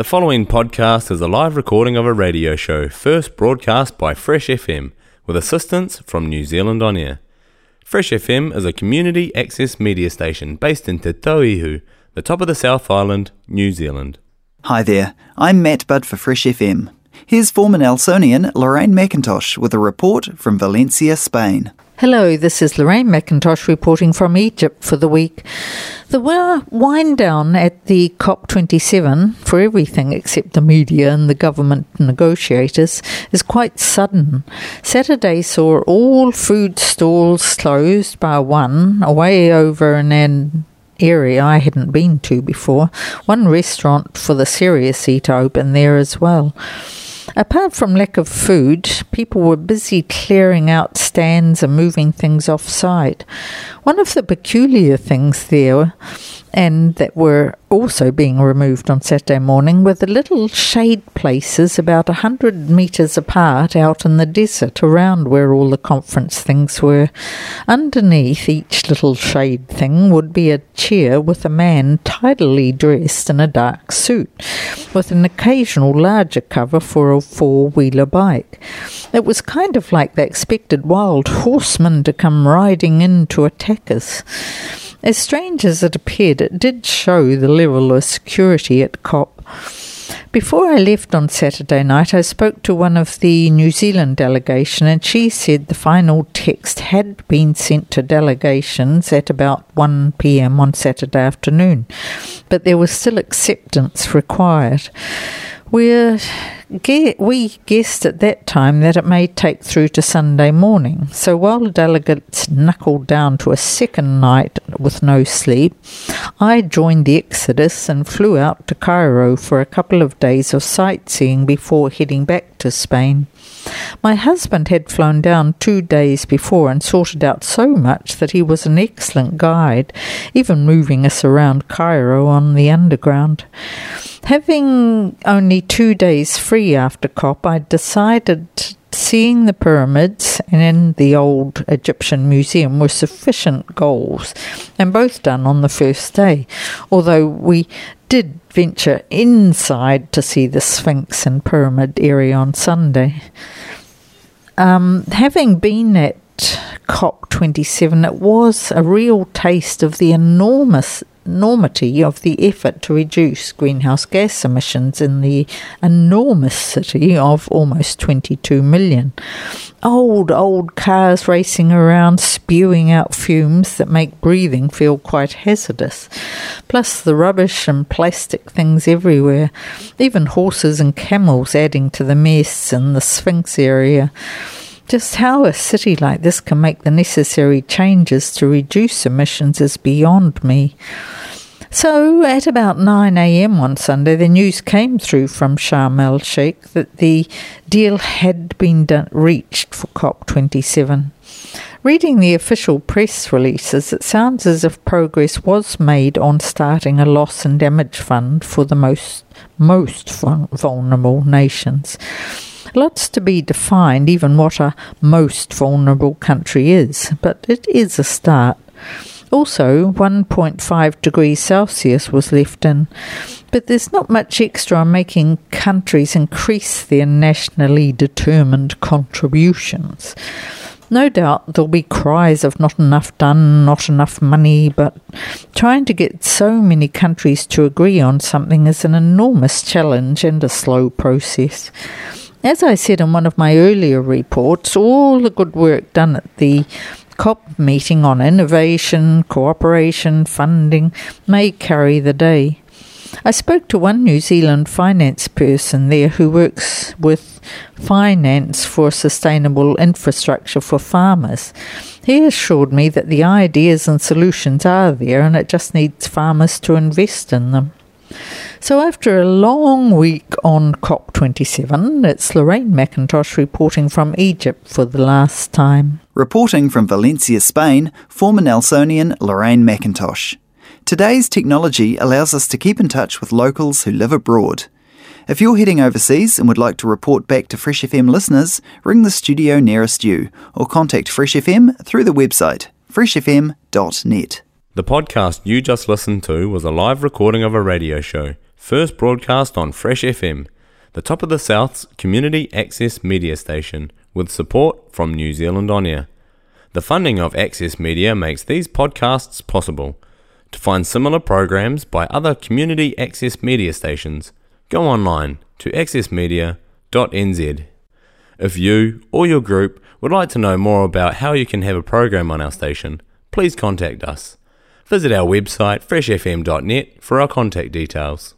The following podcast is a live recording of a radio show first broadcast by Fresh FM with assistance from New Zealand On Air. Fresh FM is a community access media station based in Te Tauihu, the top of the South Island, New Zealand. Hi there, I'm Matt Budd for Fresh FM. Here's former Nelsonian Lorraine McIntosh with a report from Valencia, Spain. Hello, this is Lorraine McIntosh reporting from Egypt for the week. The wind down at the COP27 for everything except the media and the government negotiators is quite sudden. Saturday saw all food stalls closed bar one away over in an area I hadn't been to before. One restaurant for the serious eater open there as well. Apart from lack of food, people were busy clearing out stands and moving things off site. One of the peculiar things there and that were also being removed on Saturday morning were the little shade places about a hundred metres apart out in the desert around where all the conference things were. Underneath each little shade thing would be a chair with a man tidily dressed in a dark suit, with an occasional larger cover for a four wheeler bike. It was kind of like they expected wild horsemen to come riding in to attack us. As strange as it appeared, it did show the level of security at COP. Before I left on Saturday night, I spoke to one of the New Zealand delegation, and she said the final text had been sent to delegations at about 1 pm on Saturday afternoon, but there was still acceptance required. We're we guessed at that time that it may take through to Sunday morning. So while the delegates knuckled down to a second night with no sleep, I joined the exodus and flew out to Cairo for a couple of days of sightseeing before heading back to Spain. My husband had flown down two days before and sorted out so much that he was an excellent guide, even moving us around Cairo on the underground. Having only two days free after COP, I decided seeing the pyramids and the old Egyptian museum were sufficient goals, and both done on the first day, although we did venture inside to see the Sphinx and pyramid area on Sunday. Um, having been at COP27, it was a real taste of the enormous enormity of the effort to reduce greenhouse gas emissions in the enormous city of almost 22 million. Old, old cars racing around, spewing out fumes that make breathing feel quite hazardous. Plus the rubbish and plastic things everywhere, even horses and camels adding to the mess in the Sphinx area. Just how a city like this can make the necessary changes to reduce emissions is beyond me. So, at about 9 a.m. on Sunday, the news came through from Sharm el Sheikh that the deal had been done, reached for COP27. Reading the official press releases, it sounds as if progress was made on starting a loss and damage fund for the most most vulnerable nations. Lots to be defined, even what a most vulnerable country is, but it is a start. Also, 1.5 degrees Celsius was left in, but there's not much extra on making countries increase their nationally determined contributions. No doubt there'll be cries of not enough done, not enough money, but trying to get so many countries to agree on something is an enormous challenge and a slow process. As I said in one of my earlier reports, all the good work done at the COP meeting on innovation, cooperation, funding may carry the day. I spoke to one New Zealand finance person there who works with finance for sustainable infrastructure for farmers. He assured me that the ideas and solutions are there and it just needs farmers to invest in them. So, after a long week on COP27, it's Lorraine McIntosh reporting from Egypt for the last time. Reporting from Valencia, Spain, former Nelsonian Lorraine McIntosh. Today's technology allows us to keep in touch with locals who live abroad. If you're heading overseas and would like to report back to Fresh FM listeners, ring the studio nearest you or contact Fresh FM through the website freshfm.net. The podcast you just listened to was a live recording of a radio show first broadcast on Fresh FM, the top of the South's community access media station, with support from New Zealand On Air. The funding of Access Media makes these podcasts possible. To find similar programs by other community access media stations, go online to accessmedia.nz. If you or your group would like to know more about how you can have a program on our station, please contact us. Visit our website freshfm.net for our contact details.